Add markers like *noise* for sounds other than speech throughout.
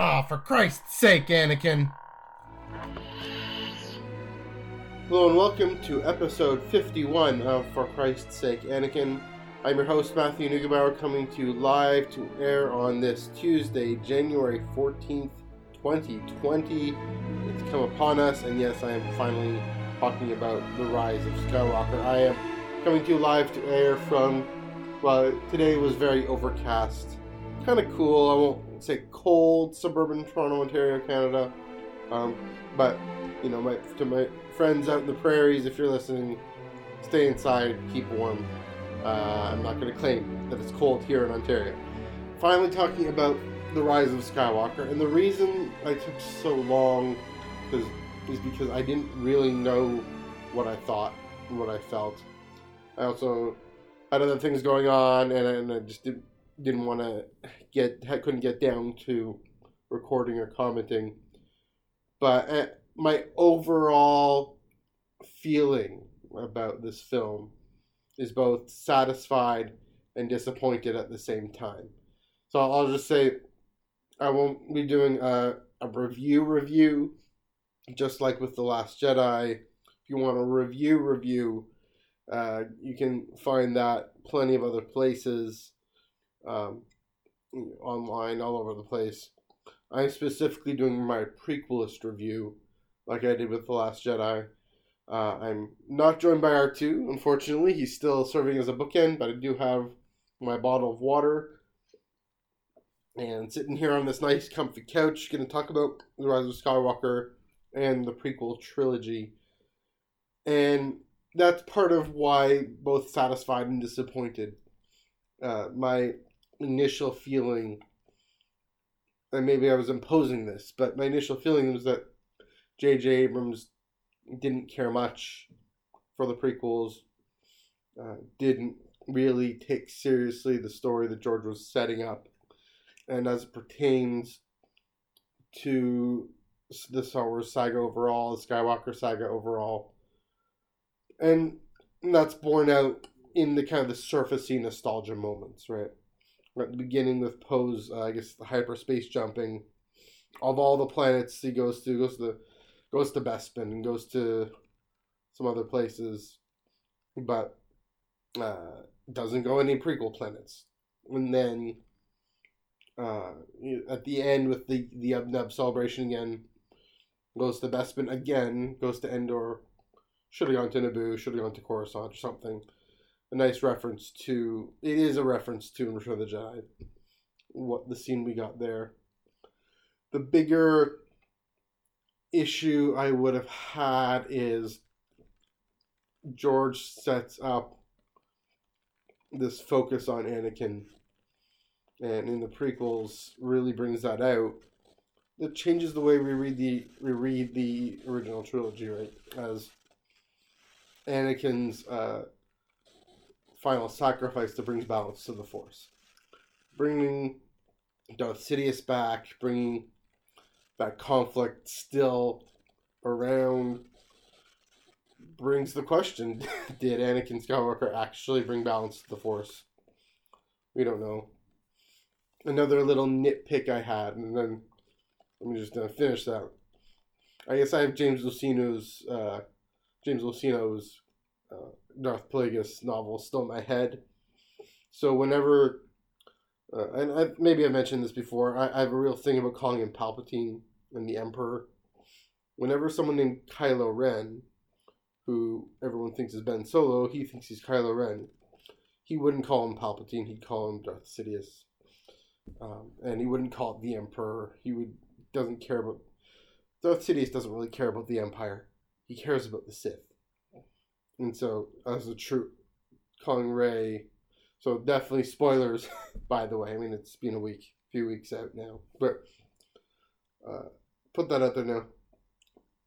Ah, for Christ's sake, Anakin. Hello and welcome to episode 51 of For Christ's Sake, Anakin. I'm your host, Matthew Neugebauer, coming to you live to air on this Tuesday, January 14th, 2020. It's come upon us, and yes, I am finally talking about the rise of Skywalker. I am coming to you live to air from, well, today was very overcast. Kind of cool, I won't say cold, suburban Toronto, Ontario, Canada. Um, but, you know, my, to my friends out in the prairies, if you're listening, stay inside, keep warm. Uh, I'm not going to claim that it's cold here in Ontario. Finally, talking about the rise of Skywalker, and the reason I took so long is, is because I didn't really know what I thought and what I felt. I also had other things going on, and, and I just didn't didn't want to get couldn't get down to recording or commenting. But uh, my overall feeling about this film is both satisfied and disappointed at the same time. So I'll just say I won't be doing a, a review review, just like with The Last Jedi. If you want a review review, uh, you can find that plenty of other places um, online, all over the place. I'm specifically doing my prequelist review, like I did with The Last Jedi. Uh, I'm not joined by R2, unfortunately. He's still serving as a bookend, but I do have my bottle of water. And sitting here on this nice, comfy couch, going to talk about The Rise of Skywalker and the prequel trilogy. And that's part of why both satisfied and disappointed. Uh, my initial feeling, and maybe I was imposing this, but my initial feeling was that J.J. Abrams didn't care much for the prequels, uh, didn't really take seriously the story that George was setting up, and as it pertains to the Star Wars saga overall, the Skywalker saga overall, and that's borne out in the kind of the surfacey nostalgia moments, right? At the beginning with Poe's, uh, I guess, the hyperspace jumping of all the planets he goes to, goes to the goes to Bespin and goes to some other places, but uh, doesn't go any prequel planets. And then uh, at the end with the the Yub Nub celebration again, goes to Bespin again, goes to Endor, should have gone to Naboo, should have gone to Coruscant or something. A nice reference to it is a reference to Return of the Jedi. What the scene we got there. The bigger issue I would have had is George sets up this focus on Anakin, and in the prequels really brings that out. It changes the way we read the we read the original trilogy, right? As Anakin's uh, final sacrifice that brings balance to the Force, bringing Darth Sidious back, bringing that conflict still around brings the question *laughs* did Anakin Skywalker actually bring balance to the Force? We don't know. Another little nitpick I had, and then let me just uh, finish that. I guess I have James Luceno's uh, James Luceno's uh, Darth Plagueis novel still in my head. So whenever, uh, and I, maybe I mentioned this before, I, I have a real thing about calling him Palpatine and the Emperor. Whenever someone named Kylo Ren, who everyone thinks is Ben Solo, he thinks he's Kylo Ren. He wouldn't call him Palpatine. He'd call him Darth Sidious, um, and he wouldn't call it the Emperor. He would doesn't care about Darth Sidious doesn't really care about the Empire. He cares about the Sith. And so, as a true calling Rey, so definitely spoilers. *laughs* by the way, I mean it's been a week, few weeks out now, but uh, put that out there now.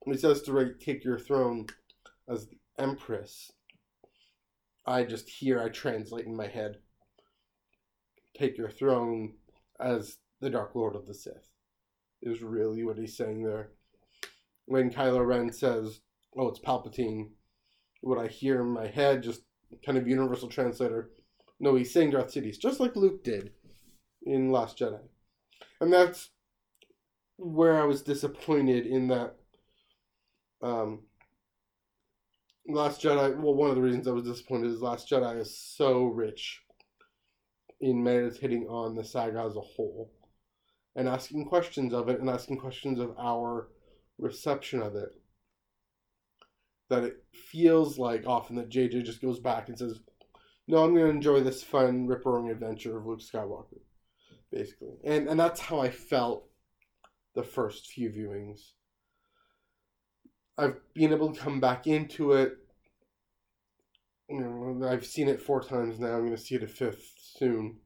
He says to Rey, "Take your throne," as the Empress, I just hear, I translate in my head, "Take your throne," as the Dark Lord of the Sith. Is really what he's saying there. When Kylo Ren says, "Oh, it's Palpatine," what I hear in my head, just kind of universal translator. No, he's saying Darth Sidious, just like Luke did in Last Jedi. And that's where I was disappointed in that um Last Jedi well one of the reasons I was disappointed is Last Jedi is so rich in meditating on the saga as a whole and asking questions of it and asking questions of our reception of it that it feels like often that JJ just goes back and says, No, I'm gonna enjoy this fun rip roaring adventure of Luke Skywalker. Basically. And and that's how I felt the first few viewings. I've been able to come back into it. You know, I've seen it four times now. I'm going to see it a fifth soon,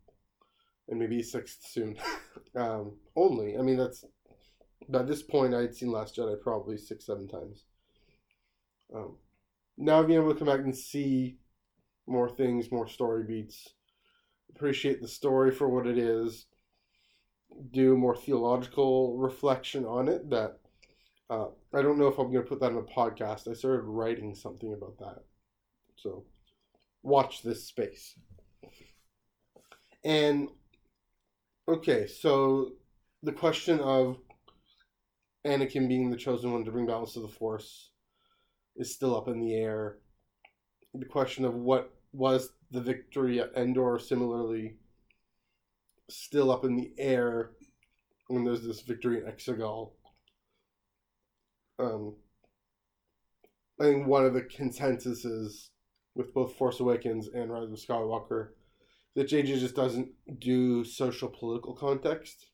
and maybe a sixth soon. *laughs* um, only, I mean, that's by this point I'd seen Last Jedi probably six, seven times. Um, now being able to come back and see more things, more story beats, appreciate the story for what it is, do more theological reflection on it. That uh, I don't know if I'm going to put that in a podcast. I started writing something about that, so watch this space. And okay, so the question of Anakin being the chosen one to bring balance to the Force is still up in the air. The question of what was the victory at Endor similarly still up in the air when there's this victory in Exegol. Um, I think one of the consensuses with both Force Awakens and Rise of Skywalker that JJ just doesn't do social political context.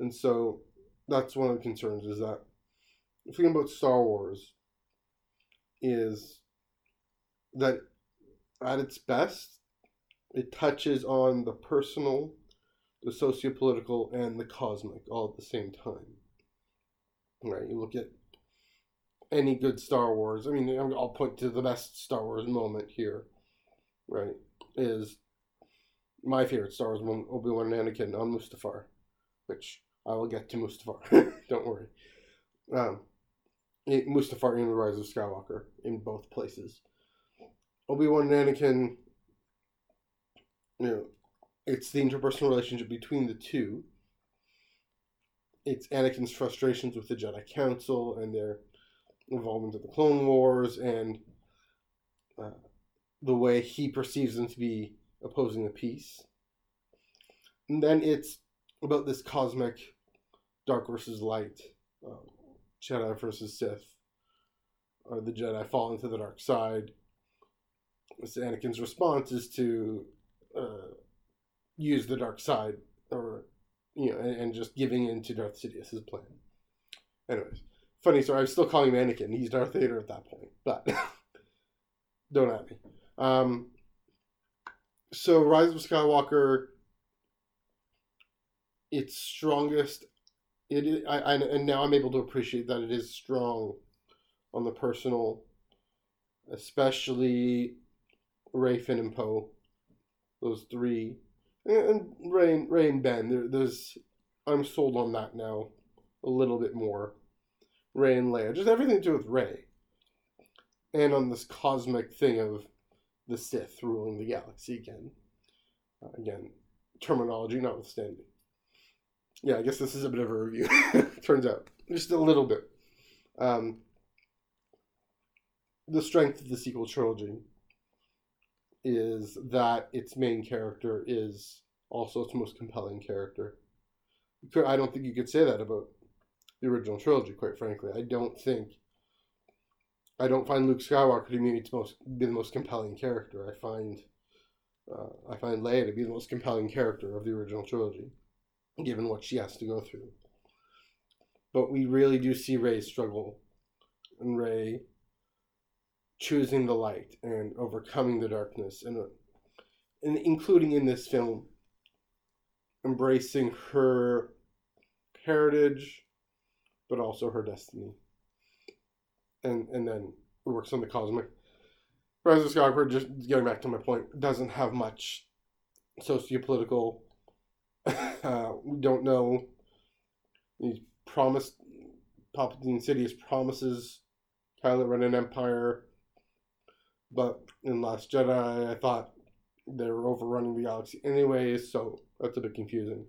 And so that's one of the concerns is that the thing about Star Wars is that at its best, it touches on the personal, the sociopolitical, and the cosmic all at the same time. Right? You look at any good Star Wars. I mean, I'll point to the best Star Wars moment here. Right? Is my favorite Star Wars moment Obi Wan and Anakin on Mustafar, which I will get to Mustafar. *laughs* Don't worry. Um, Mustafar and the Rise of Skywalker in both places. Obi Wan and Anakin, you know, it's the interpersonal relationship between the two. It's Anakin's frustrations with the Jedi Council and their involvement in the Clone Wars and uh, the way he perceives them to be opposing the peace. And then it's about this cosmic dark versus light, um, Jedi versus Sith, or the Jedi fall into the dark side. So Anakin's response is to uh, use the dark side, or you know, and, and just giving in to Darth Sidious's plan. Anyways, funny story. I'm still calling him Anakin. He's Darth Vader at that point, but *laughs* don't at me. Um, so Rise of Skywalker, its strongest. It I, I and now I'm able to appreciate that it is strong on the personal, especially Rey, Finn, and Poe. Those three, and Rey, Rey and Ben. There, there's, I'm sold on that now, a little bit more. Rey and Leia, just everything to do with Rey, and on this cosmic thing of the Sith ruling the galaxy again. Uh, again, terminology notwithstanding. Yeah, I guess this is a bit of a review. *laughs* Turns out, just a little bit. Um, the strength of the sequel trilogy is that its main character is also its most compelling character. I don't think you could say that about the original trilogy, quite frankly. I don't think. I don't find Luke Skywalker to be, most, be the most compelling character. I find uh, I find Leia to be the most compelling character of the original trilogy, given what she has to go through. But we really do see Rey struggle, and Rey choosing the light and overcoming the darkness, and, and including in this film, embracing her heritage, but also her destiny. And and then it works on the cosmic. Rise of Skywalker, just getting back to my point, doesn't have much sociopolitical. *laughs* uh, we don't know. He's promised Palpatine Sidious promises Kylo Ren an empire, but in Last Jedi, I thought they were overrunning the galaxy anyways, so that's a bit confusing.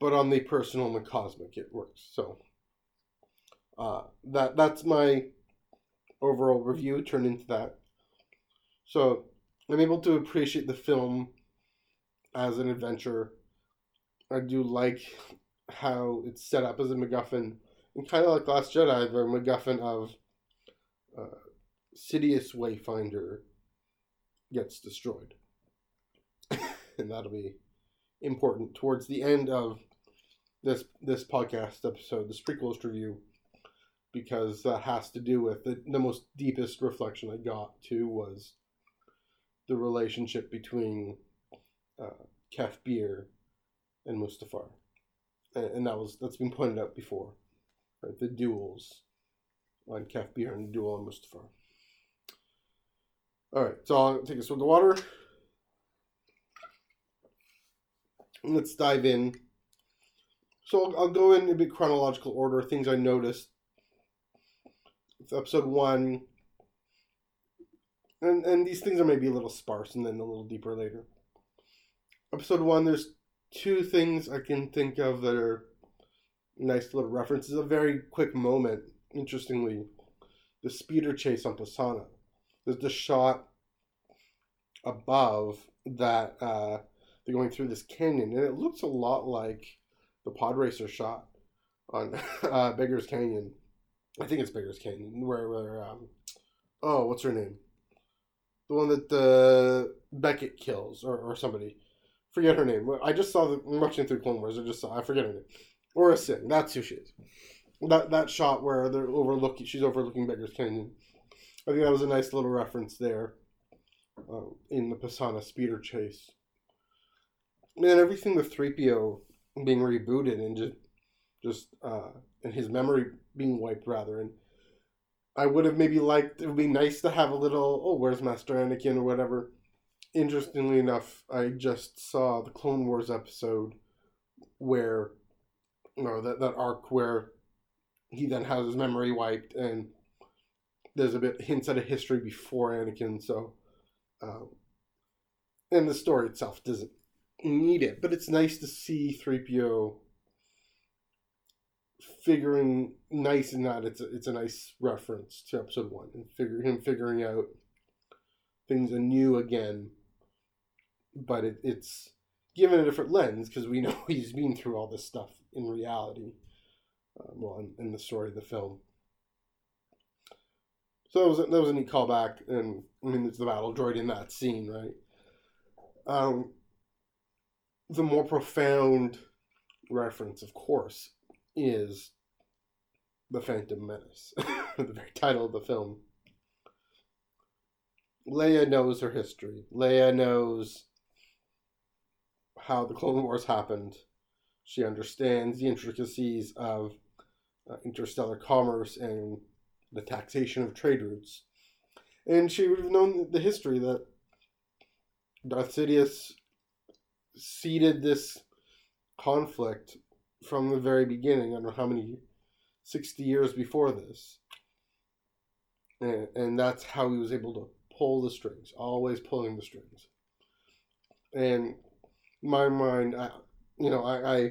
but on the personal and the cosmic, it works. So uh, that that's my overall review. Turned into that. So I'm able to appreciate the film as an adventure. I do like how it's set up as a MacGuffin, and kind of like Last Jedi, the MacGuffin of uh, Sidious Wayfinder gets destroyed, *laughs* and that'll be important towards the end of this this podcast episode, the prequels review, because that has to do with the, the most deepest reflection I got to was the relationship between uh, Kef Bir and Mustafar, and, and, that was that's been pointed out before, right? The duels on Kef Bir and the duel on Mustafar. All right, so I'll take a swig of the water. Let's dive in. So I'll, I'll go in a bit chronological order. Things I noticed. Episode one, and and these things are maybe a little sparse, and then a little deeper later. Episode one, there's two things I can think of that are nice little references. A very quick moment, interestingly, the speeder chase on Pasaana. There's the shot above that uh, they're going through this canyon, and it looks a lot like the pod racer shot on *laughs* uh, Beggar's Canyon. I think it's Beggar's Canyon, where where um, oh, what's her name? The one that uh, Beckett kills, or, or somebody. Forget her name. I just saw the watching through Clone Wars. I just saw. I forget her name. Sing. That's who she is. That that shot where they're overlooking. She's overlooking Beggar's Canyon. I think that was a nice little reference there. Uh, in the Pasaana speeder chase. Man, everything with 3PO being rebooted and just just uh, and his memory being wiped rather and I would have maybe liked it would be nice to have a little oh where's Master Anakin or whatever. Interestingly enough, I just saw the Clone Wars episode where you know that, that arc where he then has his memory wiped and there's a bit hints at a history before Anakin, so um, and the story itself doesn't need it, but it's nice to see 3PO figuring nice and that it's a, it's a nice reference to episode one and figure him figuring out things anew again. But it, it's given a different lens because we know *laughs* he's been through all this stuff in reality um, well in, in, the story of the film. So that was that was a neat callback and i mean it's the battle droid in that scene right? Um, the more profound reference, of course, is the Phantom Menace, *laughs* the very title of the film. Leia knows her history. Leia knows how the Clone Wars happened. She understands the intricacies of uh, interstellar commerce and the taxation of trade routes. And she would have known the history that Darth Sidious seeded this conflict from the very beginning. I don't know how many, 60 years before this. And, and that's how he was able to pull the strings, always pulling the strings. And my mind, I, you know, I, I,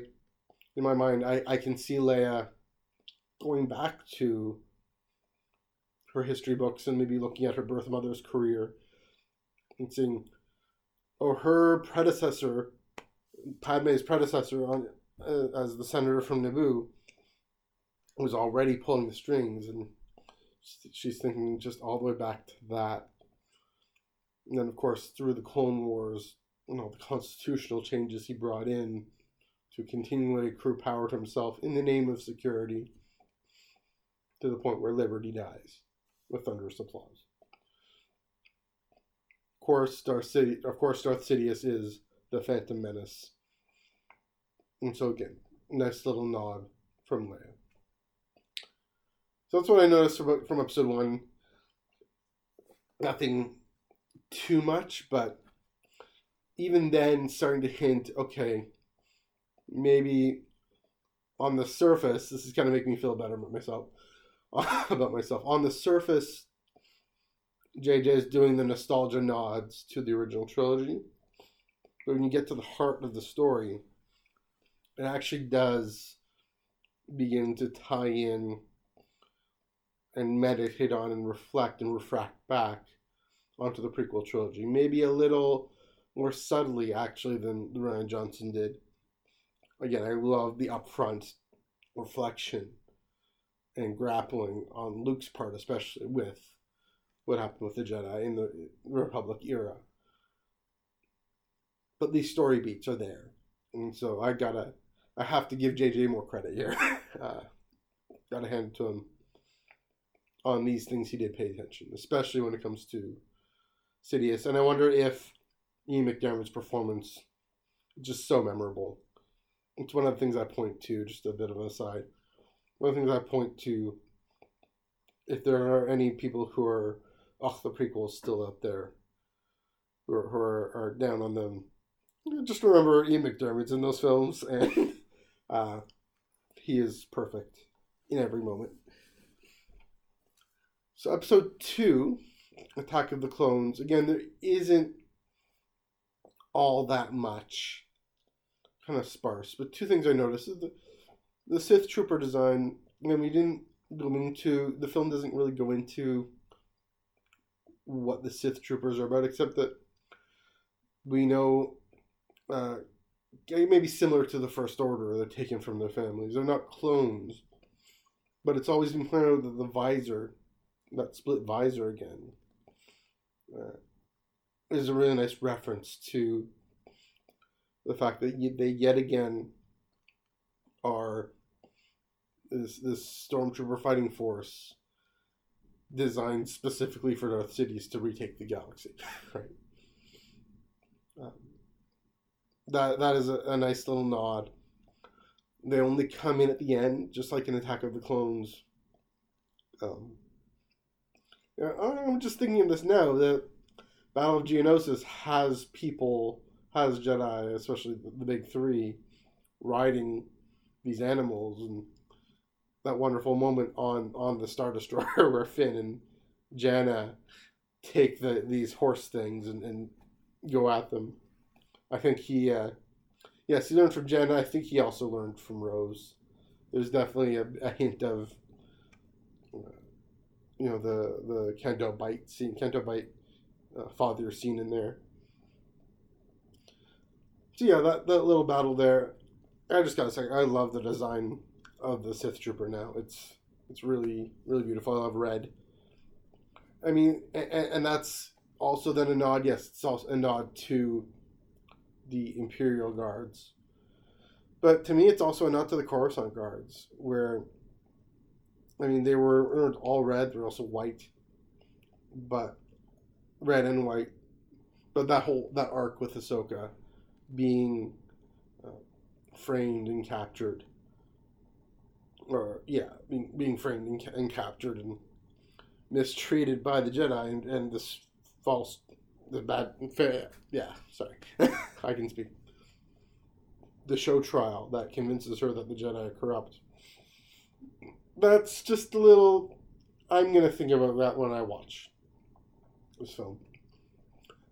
in my mind, I, I can see Leia going back to her history books and maybe looking at her birth mother's career and seeing, oh, her predecessor Padme's predecessor on Uh, as the senator from Naboo was already pulling the strings, and she's thinking just all the way back to that. And then, of course, through the Clone Wars, you know, the constitutional changes he brought in to continually accrue power to himself in the name of security to the point where liberty dies with thunderous applause. Of course, Darth City, of course, Darth Sidious is the Phantom Menace. And so again, nice little nod from Leia. So that's what I noticed from, from episode one. Nothing too much, but even then, starting to hint, okay, maybe on the surface, this is kind of making me feel better about myself. *laughs* about myself. On the surface, JJ is doing the nostalgia nods to the original trilogy. But when you get to the heart of the story, it actually does begin to tie in and meditate on and reflect and refract back onto the prequel trilogy. Maybe a little more subtly, actually, than Rian Johnson did. Again, I love the upfront reflection and grappling on Luke's part, especially with what happened with the Jedi in the Republic era. But these story beats are there, and so I gotta, I have to give JJ more credit here. *laughs* uh, gotta hand it to him on these things he did pay attention, especially when it comes to Sidious. And I wonder if Ian McDiarmid's performance is just so memorable. It's one of the things I point to, just a bit of an aside. One of the things I point to, if there are any people who are, oh, the prequels still out there, who are, who are, are down on them, just remember Ian McDiarmid's in those films, and *laughs* uh, he is perfect in every moment. So, episode two, Attack of the Clones. Again, there isn't all that much, kind of sparse. But two things I noticed is the the Sith Trooper design. I mean, we didn't go into the film doesn't really go into what the Sith Troopers are about, except that we know uh, maybe similar to the First Order. They're taken from their families. They're not clones, but it's always been pointed out that the visor that split visor again uh, is a really nice reference to the fact that they yet again are this this stormtrooper fighting force designed specifically for Darth Sidious to retake the galaxy, *laughs* right? Um, that that is a, a nice little nod. They only come in at the end, just like in Attack of the Clones. Um, I'm just thinking of this now that Battle of Geonosis has people, has Jedi, especially the big three, riding these animals, and that wonderful moment on on the Star Destroyer *laughs* where Finn and Jannah take the these horse things and, and go at them. I think he, uh, yes, he learned from Jannah. I think he also learned from Rose. There's definitely a, a hint of you know the the Canto Bight scene, Canto Bight uh, father scene in there. So yeah, that that little battle there, I just gotta say, I love the design of the Sith Trooper. Now it's it's really really beautiful. I love red. I mean, and, and that's also then a nod. Yes, it's also a nod to the Imperial Guards. But to me, it's also a nod to the Coruscant Guards, where I mean, they were all red. They're also white, but red and white. But that whole that arc with Ahsoka being uh, framed and captured, or yeah, being being framed and, and captured and mistreated by the Jedi, and, and this false, the bad, fair, yeah. Sorry, *laughs* I can speak. The show trial that convinces her that the Jedi are corrupt that's just a little. I'm gonna think about that when I watch this film.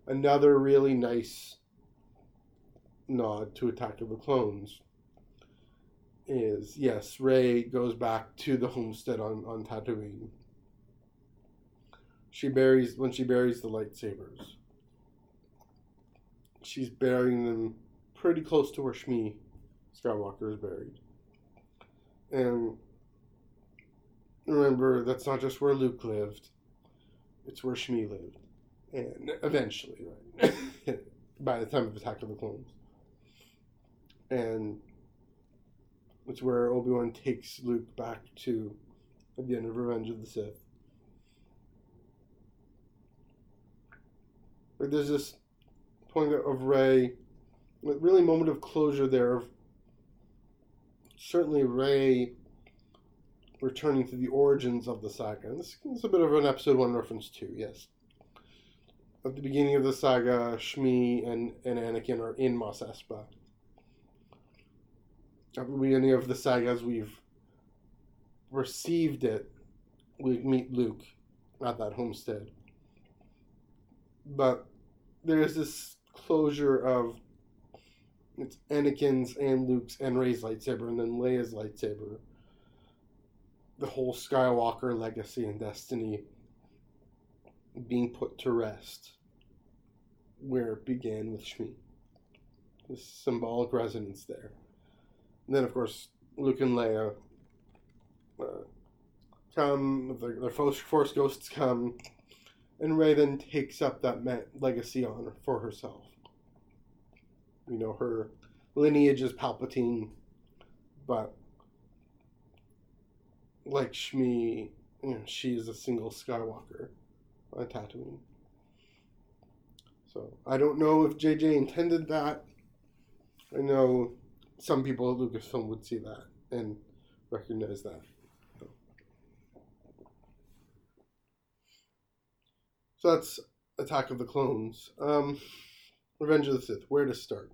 Another really nice nod to Attack of the Clones is yes, Rey goes back to the homestead on on Tatooine. She buries when she buries the lightsabers. She's burying them pretty close to where Shmi Skywalker is buried, and remember that's not just where Luke lived; it's where Shmi lived, and eventually, right, *laughs* by the time of Attack of the Clones, and it's where Obi Wan takes Luke back to at the end of Revenge of the Sith. Like there's this point of Rey, really moment of closure there. Of certainly Rey returning to the origins of the saga. And this is a bit of an episode one reference too, yes. At the beginning of the saga, Shmi and, and Anakin are in Mos Espa. At the beginning of the saga, as we've received it, we meet Luke at that homestead. But there's this closure of it's Anakin's and Luke's and Rey's lightsaber, and then Leia's lightsaber. The whole Skywalker legacy and destiny being put to rest where it began with Shmi. This symbolic resonance there. And then, of course, Luke and Leia uh, come, their, force ghosts come, and then takes up that legacy on for herself. You know, her lineage is Palpatine, but like Shmi, you know, she is a single Skywalker on Tatooine. So I don't know if JJ intended that. I know some people at Lucasfilm would see that and recognize that. So that's Attack of the Clones. Um, Revenge of the Sith. Where to start?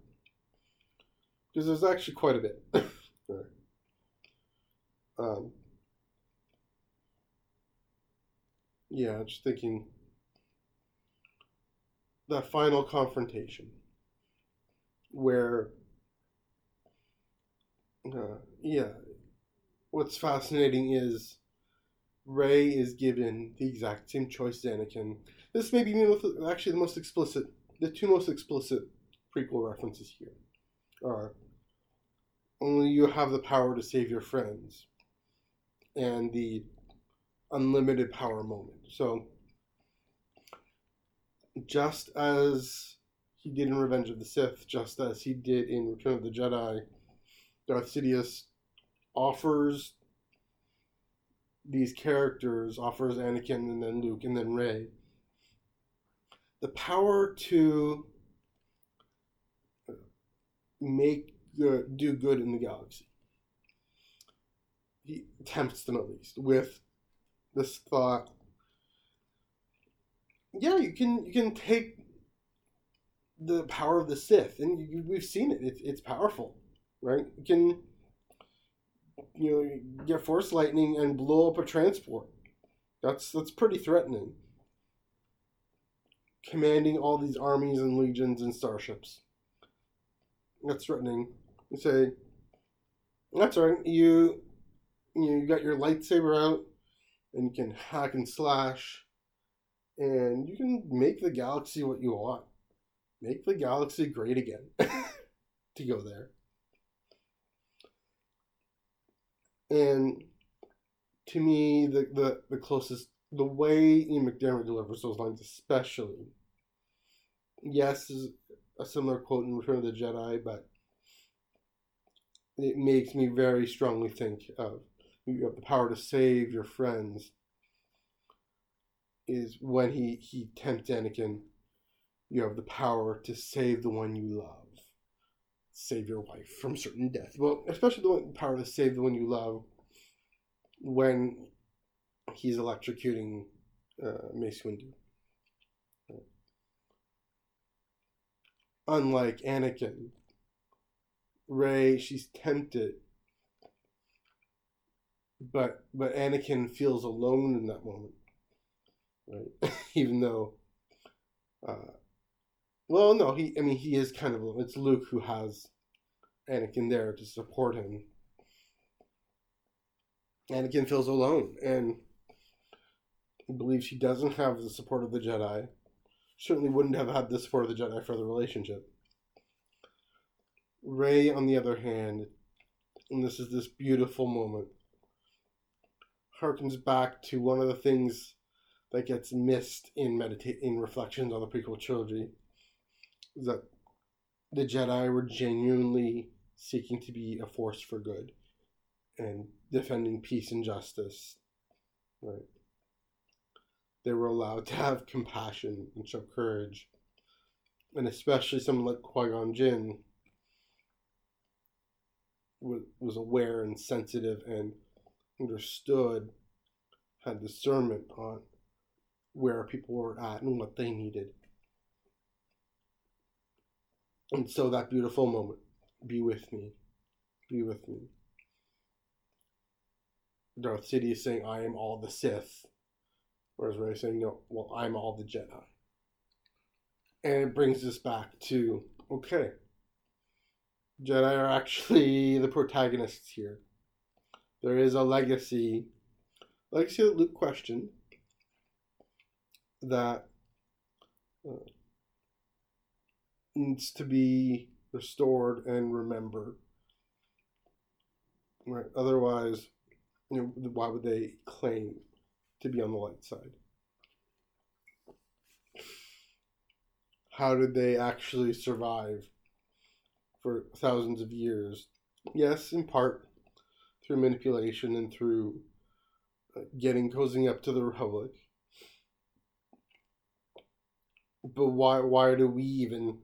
Because there's actually quite a bit. *coughs* um, yeah, just thinking the final confrontation where uh, yeah what's fascinating is Rey is given the exact same choice as Anakin. This may be actually the most explicit, the two most explicit prequel references here are only you have the power to save your friends and the unlimited power moment. So just as he did in Revenge of the Sith, just as he did in Return of the Jedi, Darth Sidious offers these characters, offers Anakin and then Luke and then Rey, the power to make good, do good in the galaxy. He tempts them at least with this thought yeah, you can you can take the power of the Sith, and you, we've seen it. It's it's powerful, right? You can you know get force lightning and blow up a transport. That's that's pretty threatening. Commanding all these armies and legions and starships. That's threatening. You say, that's right. You you got your lightsaber out, and you can hack and slash and you can make the galaxy what you want. Make the galaxy great again *laughs* to go there. And to me, the, the, the closest, the way Ian McDiarmid delivers those lines, especially, yes, is a similar quote in Return of the Jedi, but it makes me very strongly think of you have the power to save your friends is when he he tempts Anakin. You have the power to save the one you love, save your wife from certain death. Well, especially the one, power to save the one you love. When he's electrocuting uh, Mace Windu. Unlike Anakin, Rey, she's tempted, but but Anakin feels alone in that moment right? *laughs* Even though, uh, well, no, he. I mean, he is kind of. alone. It's Luke who has Anakin there to support him. Anakin feels alone, and he believes he doesn't have the support of the Jedi. Certainly wouldn't have had the support of the Jedi for the relationship. Rey, on the other hand, and this is this beautiful moment, harkens back to one of the things that gets missed in meditate in reflections on the prequel trilogy is that the Jedi were genuinely seeking to be a force for good and defending peace and justice. Right. They were allowed *laughs* to have compassion and show courage. And especially someone like Qui Gon Jinn was aware and sensitive and understood, had discernment on where people were at and what they needed. And so that beautiful moment, be with me, be with me. Darth Sidious saying, I am all the Sith. Whereas Rey saying, no, well, I'm all the Jedi. And it brings us back to, okay, Jedi are actually *laughs* the protagonists here. There is a legacy, legacy that Luke questioned, that uh, needs to be restored and remembered. Right. Otherwise, you know, why would they claim to be on the light side? How did they actually survive for thousands of years? Yes, in part through manipulation and through uh, getting cozying up to the Republic. But why why do we even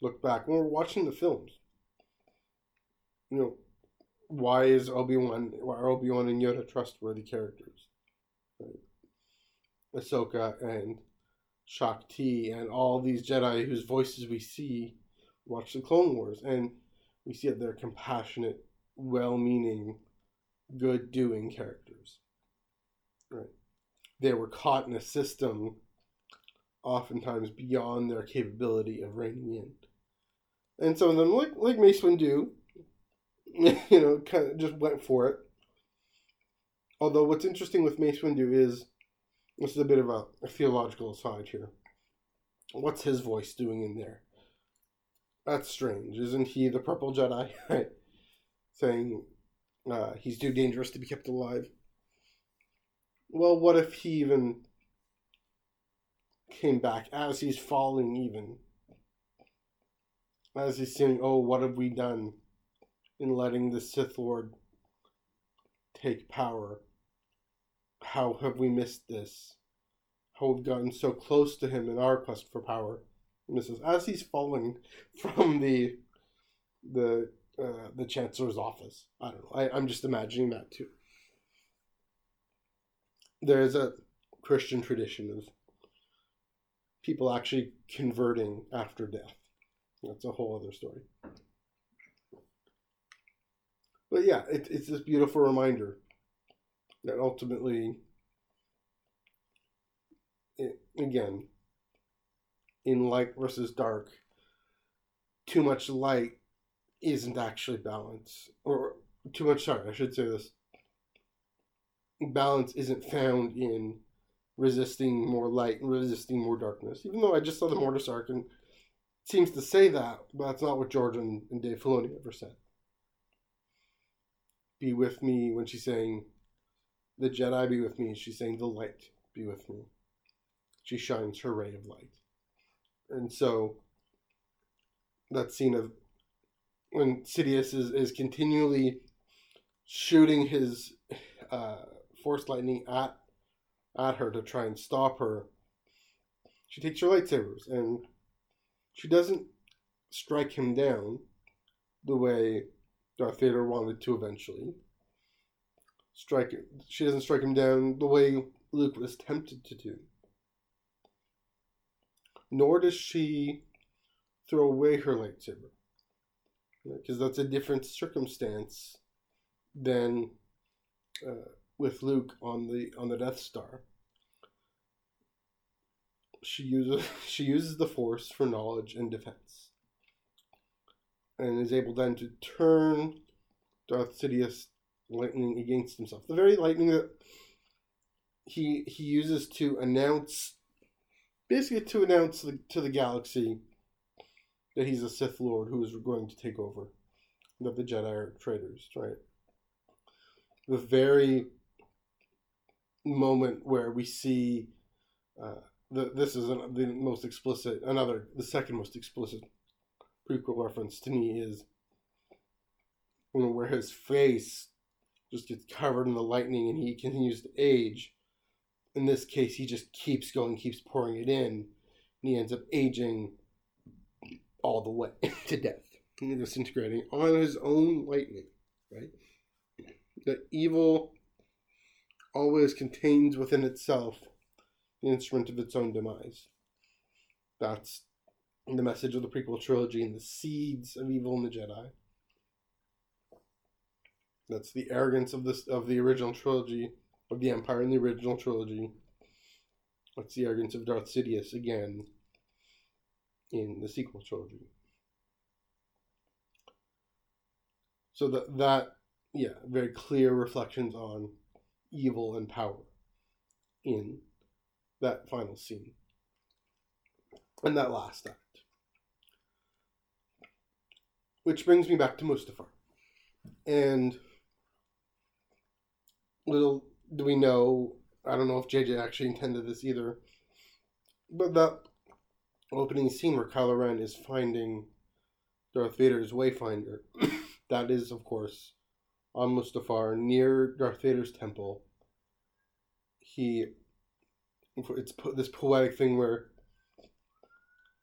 look back when we're watching the films? You know, why is Obi Wan why are Obi Wan and Yoda trustworthy characters? Ahsoka and Shaak Ti and all these Jedi whose voices we see watch the Clone Wars and we see that they're compassionate, well meaning, good doing characters. Right. They were caught in a system oftentimes beyond their capability of reining in. And some of them, like like Mace Windu, *laughs* you know, kind of just went for it. Although what's interesting with Mace Windu is this is a bit of a, a theological aside here. What's his voice doing in there? That's strange. Isn't he the purple Jedi? *laughs* Saying uh, he's too dangerous to be kept alive. Well, what if he even came back as he's falling, even? As he's saying, Oh, what have we done in letting the Sith Lord take power? How have we missed this? How we've gotten so close to him in our quest for power? And this is as he's falling *laughs* from the the uh, the chancellor's office. I don't know. I, I'm just imagining that too. There's a Christian tradition of people actually converting after death. That's a whole other story. But yeah, it, it's this beautiful reminder that ultimately, it, again, in light versus dark, too much light isn't actually balance. Or too much, sorry, I should say this. Balance isn't found in resisting more light and resisting more darkness. Even though I just saw the Mortis arc and seems to say that, but that's not what George and, and Dave Filoni ever said. Be with me when she's saying, the Jedi be with me, she's saying, the light be with me. She shines her ray of light. And so that scene of when Sidious is, is continually shooting his uh, force lightning at at her to try and stop her, she takes her lightsabers and she doesn't strike him down the way Darth Vader wanted to eventually. Strike her. she doesn't strike him down the way Luke was tempted to do. Nor does she throw away her lightsaber because that's a different circumstance than uh, with Luke on the on the Death Star. She uses *laughs* she uses the Force for knowledge and defense, and is able then to turn Darth Sidious lightning against himself. The very lightning that he he uses to announce, basically to announce the, to the galaxy that he's a Sith Lord who is going to take over, that the Jedi are traitors, right? The very moment where we see uh, the, this is an, the most explicit, another, the second most explicit prequel reference to me is you know, where his face just gets covered in the lightning and he continues to age. In this case, he just keeps going, keeps pouring it in, and he ends up aging all the way *laughs* to death, disintegrating on his own lightning, right? The evil always contains within itself the instrument of its own demise. That's the message of the prequel trilogy and the seeds of evil in the Jedi. That's the arrogance of this of the original trilogy of the Empire in the original trilogy. That's the arrogance of Darth Sidious again in the sequel trilogy. So that that yeah, very clear reflections on evil and power in that final scene and that last act. Which brings me back to Mustafar. And little do we know, I don't know if JJ actually intended this either, but that opening scene where Kylo Ren is finding Darth Vader's Wayfinder, *coughs* that is, of course, on Mustafar near Darth Vader's temple. He, it's this poetic thing where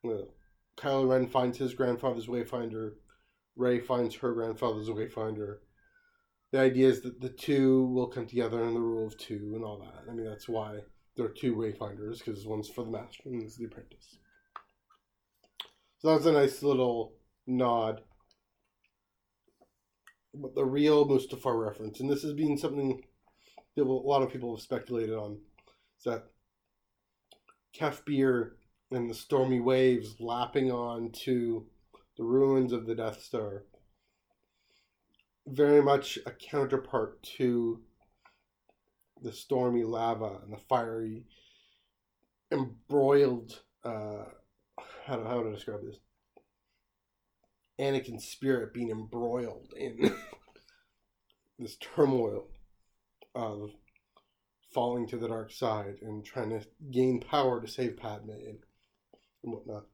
well, Kylo Ren finds his grandfather's Wayfinder, Rey finds her grandfather's Wayfinder. The idea is that the two will come together in the rule of two and all that. I mean, that's why there are two Wayfinders, because one's for the master and one's the apprentice. So that was a nice little nod. But the real Mustafar reference, and this has been something that a lot of people have speculated on, is that Kef Bir and the stormy waves lapping on to the ruins of the Death Star. Very much a counterpart to the stormy lava and the fiery, embroiled. Uh, how do, how describe this? Anakin's spirit being embroiled in *laughs* this turmoil of falling to the dark side and trying to gain power to save Padme and whatnot.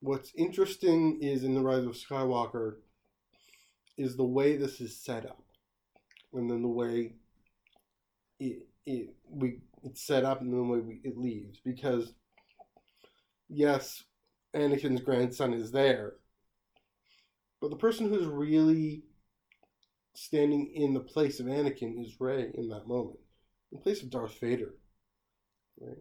What's interesting is in the Rise of Skywalker is the way this is set up, and then the way it it we it's set up, and then the way we, it leaves. Because yes, Anakin's grandson is there, but the person who's really standing in the place of Anakin is Rey in that moment, in place of Darth Vader. Right?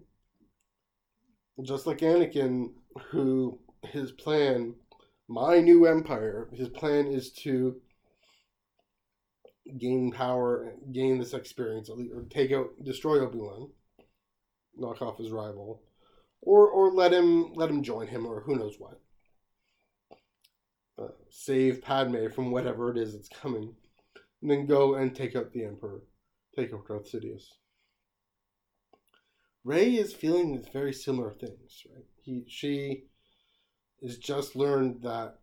just like Anakin, who his plan, my new empire, his plan is to gain power, gain this experience, or take out, destroy Obi Wan, knock off his rival, or or let him let him join him, or who knows what. Uh, save Padme from whatever it is that's coming, and then go and take out the Emperor, take out Darth Sidious. Rey is feeling very similar things, right? He she has just learned that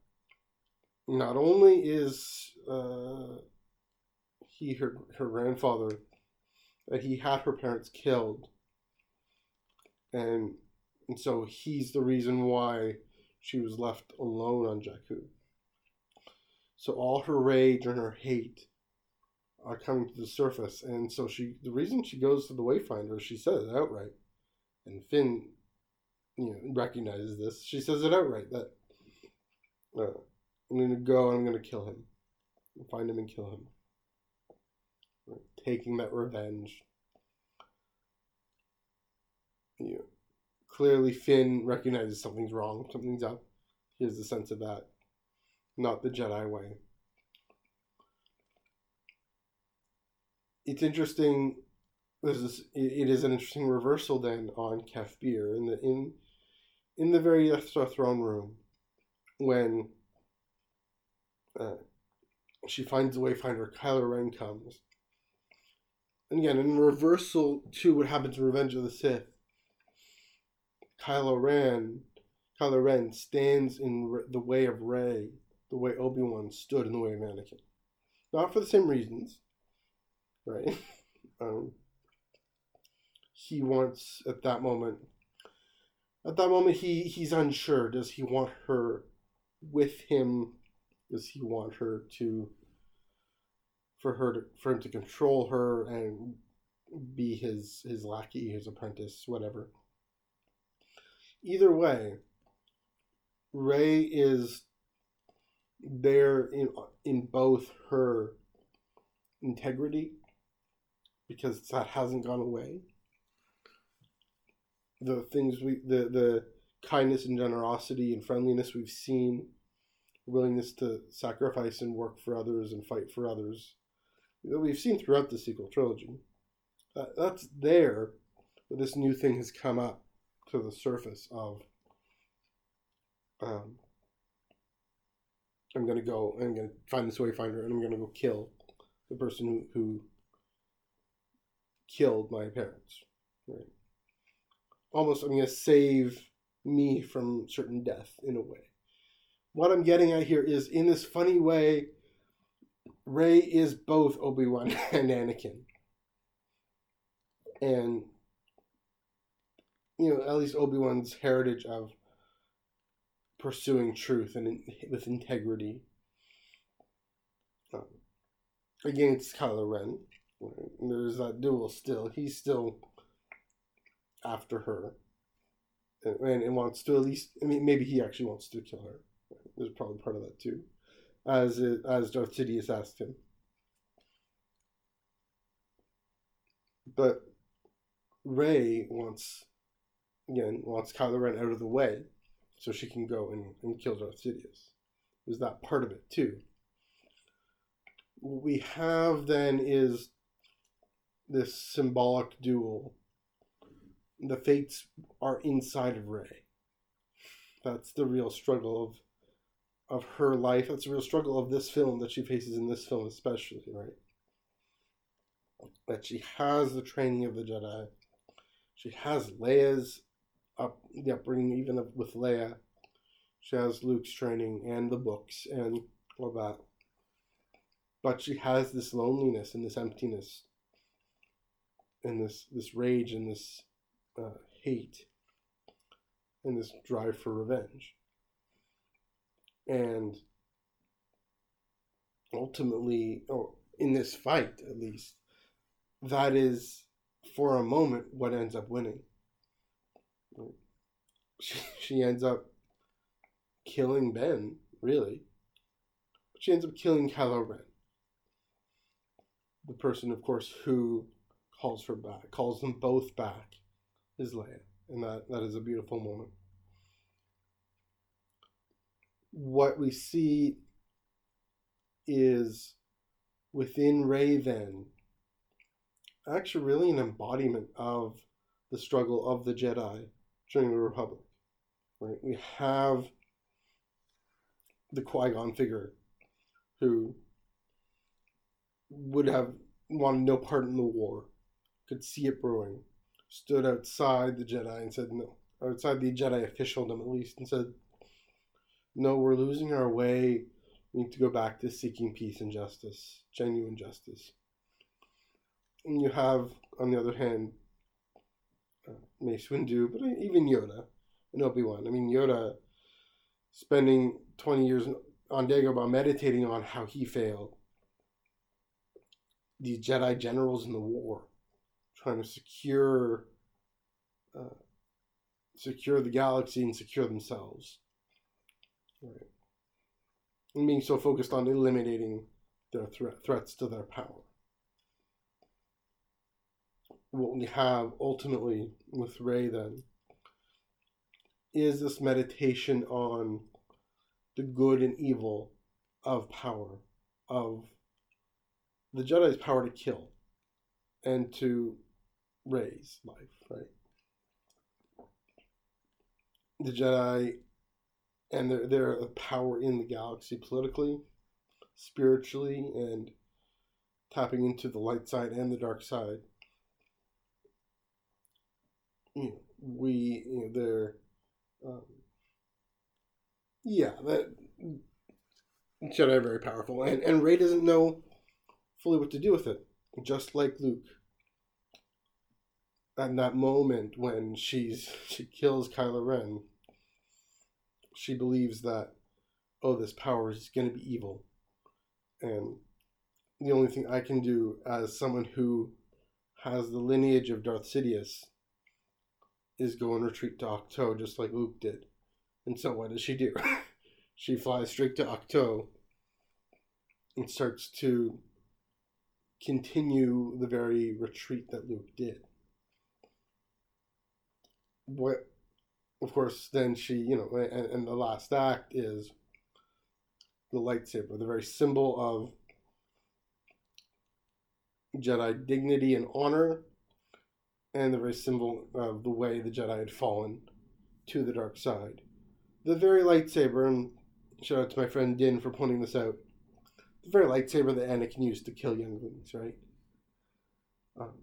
not only is uh, he her her grandfather that he had her parents killed, and and so he's the reason why she was left alone on Jakku. So all her rage and her hate are coming to the surface, and so she the reason she goes to the Wayfinder, she says it outright, and Finn, you know, recognizes this. She says it outright that uh, I'm to go I'm to kill him, find him and kill him? Taking that revenge. You know, clearly Finn recognizes something's wrong, something's up. He has the sense of that, not the Jedi way. it's interesting. This is it is an interesting reversal then on Kef Bir in the in in the very Star throne room when uh, she finds the Wayfinder. Kylo Ren comes, and again in reversal to what happens in Revenge of the Sith. Kylo Ren, Kylo Ren stands in the way of Rey, the way Obi Wan stood in the way of Anakin, not for the same reasons right? *laughs* Um, he wants at that moment. At that moment, he he's unsure. Does he want her with him? Does he want her to? For her to, for him to control her and be his his lackey, his apprentice, whatever. Either way, Rey is there in in both her integrity because that hasn't gone away. The things we the the kindness and generosity and friendliness we've seen, willingness to sacrifice and work for others and fight for others, that we've seen throughout the sequel trilogy. That, that's there, but this new thing has come up to the surface of um, I'm gonna go. I'm gonna find this wayfinder, and I'm gonna go kill the person who, who killed my parents. Right. Almost, I'm gonna save me from certain death in a way. What I'm getting at here is, in this funny way, Rey is both Obi Wan *laughs* and Anakin, and you know, at least Obi Wan's heritage of pursuing truth and with integrity um, against Kylo Ren. There's that duel still. He's still after her and, and wants to at least. I mean, maybe he actually wants to kill her. There's probably part of that too, as it, as Darth Sidious asked him. But Rey wants again wants Kylo Ren out of the way so she can go and, and kill Darth Sidious. There's that part of it too. What we have then is this symbolic duel. The fates are inside of Rey. That's the real struggle of of her life. That's a real struggle of this film that she faces in this film, especially, right? That she has the training of the Jedi. She has Leia's up the upbringing, even with Leia. She has Luke's training and the books and all that. But she has this loneliness and this emptiness and this this rage and this uh, hate and this drive for revenge. And ultimately, or in this fight at least, that is for a moment what ends up winning *laughs* she, she ends up killing Ben, really. She ends up killing Kylo Ren. The person, of course, who calls her back, calls them both back, is Leia. And that, that is a beautiful moment. What we see is within Rey, then, actually, really an embodiment of the struggle of the Jedi during the Republic. Right? We have the Qui Gon figure who would have wanted no part in the war, could see it brewing, stood outside the Jedi and said no, outside the Jedi officialdom at least, and said, No, we're losing our way. We need to go back to seeking peace and justice, genuine justice. And you have, on the other hand, uh, Mace Windu, but even Yoda and Obi Wan. I mean, Yoda spending 20 years on Dagobah meditating on how he failed. These Jedi generals in the war trying to secure uh, secure the galaxy and secure themselves. Right. And being so focused on eliminating their threat, threats to their power what we have ultimately with Rey then is this meditation on the good and evil of power, of the Jedi's power to kill and to raise life, right? The Jedi and they're they're a power in the galaxy politically, spiritually, and tapping into the light side and the dark side. You know, we you know they're um, yeah that Jedi are very powerful and and Rey doesn't know fully what to do with it just like Luke. At that moment when she's she kills Kylo Ren she believes that oh this power is going to be evil and the only thing I can do as someone who has the lineage of Darth Sidious is go and retreat to Ahch-To just like Luke did. And so what does she do? *laughs* she flies straight to Ahch-To and starts to continue the very retreat that Luke did. What, of course, then she, you know, and, and the last act is the lightsaber, the very symbol of Jedi dignity and honor and the very symbol of the way the Jedi had fallen to the dark side. The very lightsaber, and shout out to my friend Din for pointing this out. The very lightsaber that Anakin used to kill younglings, right? Um,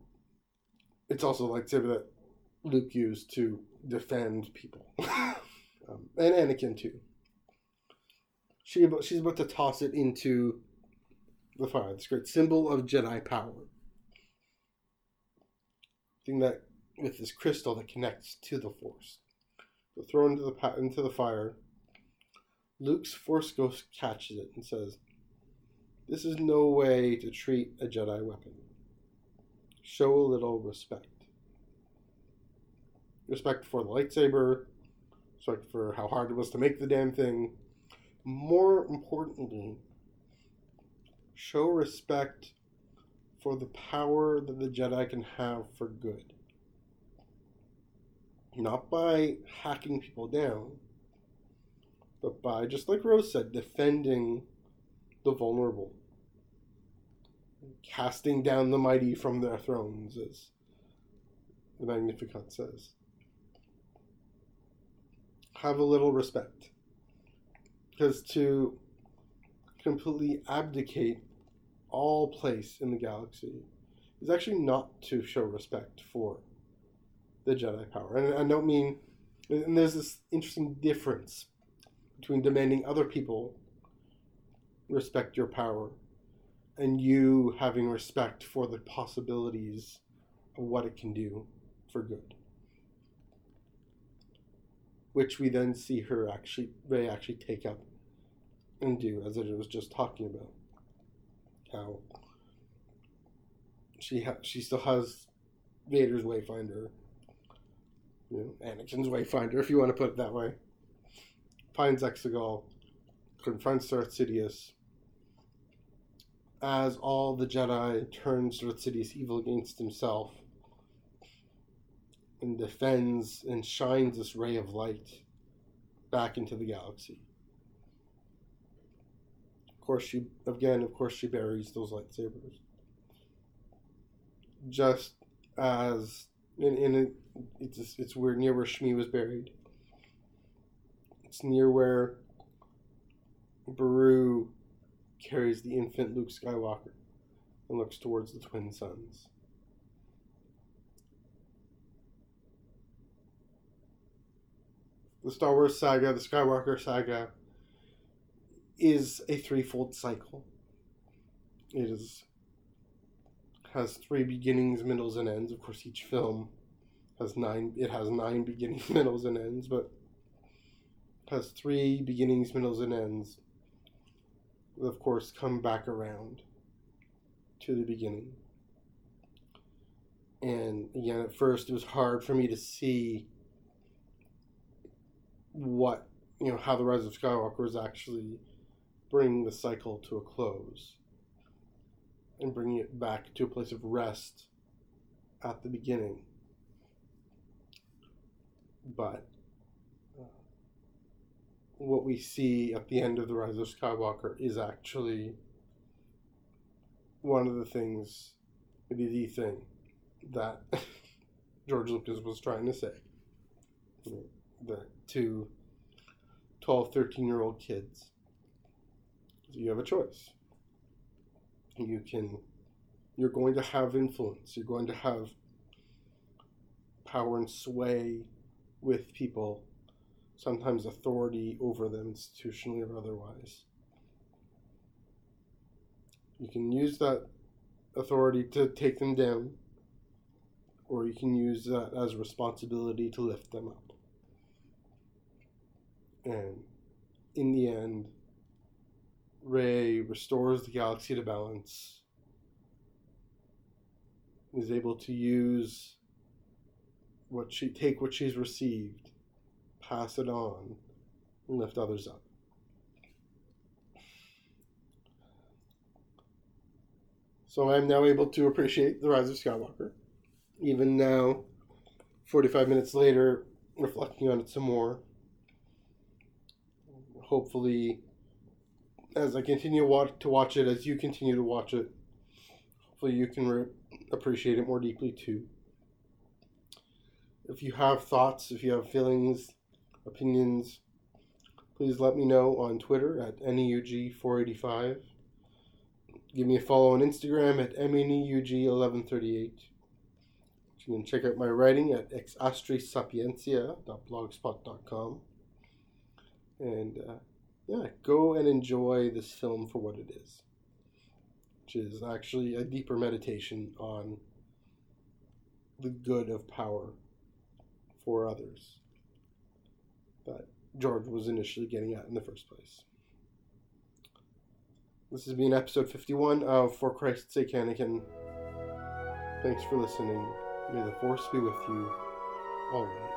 it's also a lightsaber that Luke used to defend people, *laughs* um, and Anakin too. She she's about to toss it into the fire. This great symbol of Jedi power. Thing that with this crystal that connects to the Force. So throw into the into the fire. Luke's Force Ghost catches it and says, "This is no way to treat a Jedi weapon. Show a little respect. Respect for the lightsaber. Respect for how hard it was to make the damn thing. More importantly, show respect for the power that the Jedi can have for good." not by hacking people down, but by, just like Rose said, defending the vulnerable, casting down the mighty from their thrones, as the Magnificat says. Have a little respect. Because to completely abdicate all place in the galaxy is actually not to show respect for the Jedi power. And I don't mean, and there's this interesting difference between demanding other people respect your power and you having respect for the possibilities of what it can do for good. Which we then see her actually, Rey actually take up and do, as it was just talking about. How she ha- she still has Vader's Wayfinder, you know, Anakin's Wayfinder, if you want to put it that way. Finds Exegol, confronts Darth Sidious. As all the Jedi turns Darth Sidious evil against himself, and defends and shines this ray of light back into the galaxy. Of course, she again, of course, she buries those lightsabers. Just as in, in a, it's it's near where Shmi was buried. It's near where Beru carries the infant Luke Skywalker and looks towards the twin suns. The Star Wars saga, the Skywalker saga, is a threefold cycle. It is has three beginnings, middles, and ends. Of course, each film has nine. It has nine *laughs* beginnings, middles, and ends, but has three beginnings, middles, and ends. Of course, come back around to the beginning. And again, at first, it was hard for me to see what you know how the Rise of Skywalker is actually bringing the cycle to a close and bringing it back to a place of rest at the beginning. But uh, what we see at the end of The Rise of Skywalker is actually one of the things, maybe the thing, that *laughs* George Lucas was trying to say. The two 12, 13 year old kids. You have a choice. You can you're going to have influence. You're going to have power and sway with people sometimes authority over them institutionally or otherwise. You can use that authority to take them down or you can use that as responsibility to lift them up and in the end Rey restores the galaxy to balance, is able to use what she take what she's received, pass it on, and lift others up. So I'm now able to appreciate the rise of Skywalker. Even now, 45 minutes later, reflecting on it some more. Hopefully, as I continue watch, to watch it, as you continue to watch it, hopefully you can re- appreciate it more deeply too. If you have thoughts, if you have feelings, opinions, please let me know on Twitter at E NEUG485. Give me a follow on Instagram at E MENEUG1138. You can check out my writing at exastrisapiencia.blogspot.com. And uh, yeah, go and enjoy this film for what it is, which is actually a deeper meditation on the good of power for others that George was initially getting at in the first place. This has been episode 51 of For Christ's Sake, Anakin. Thanks for listening. May the Force be with you always.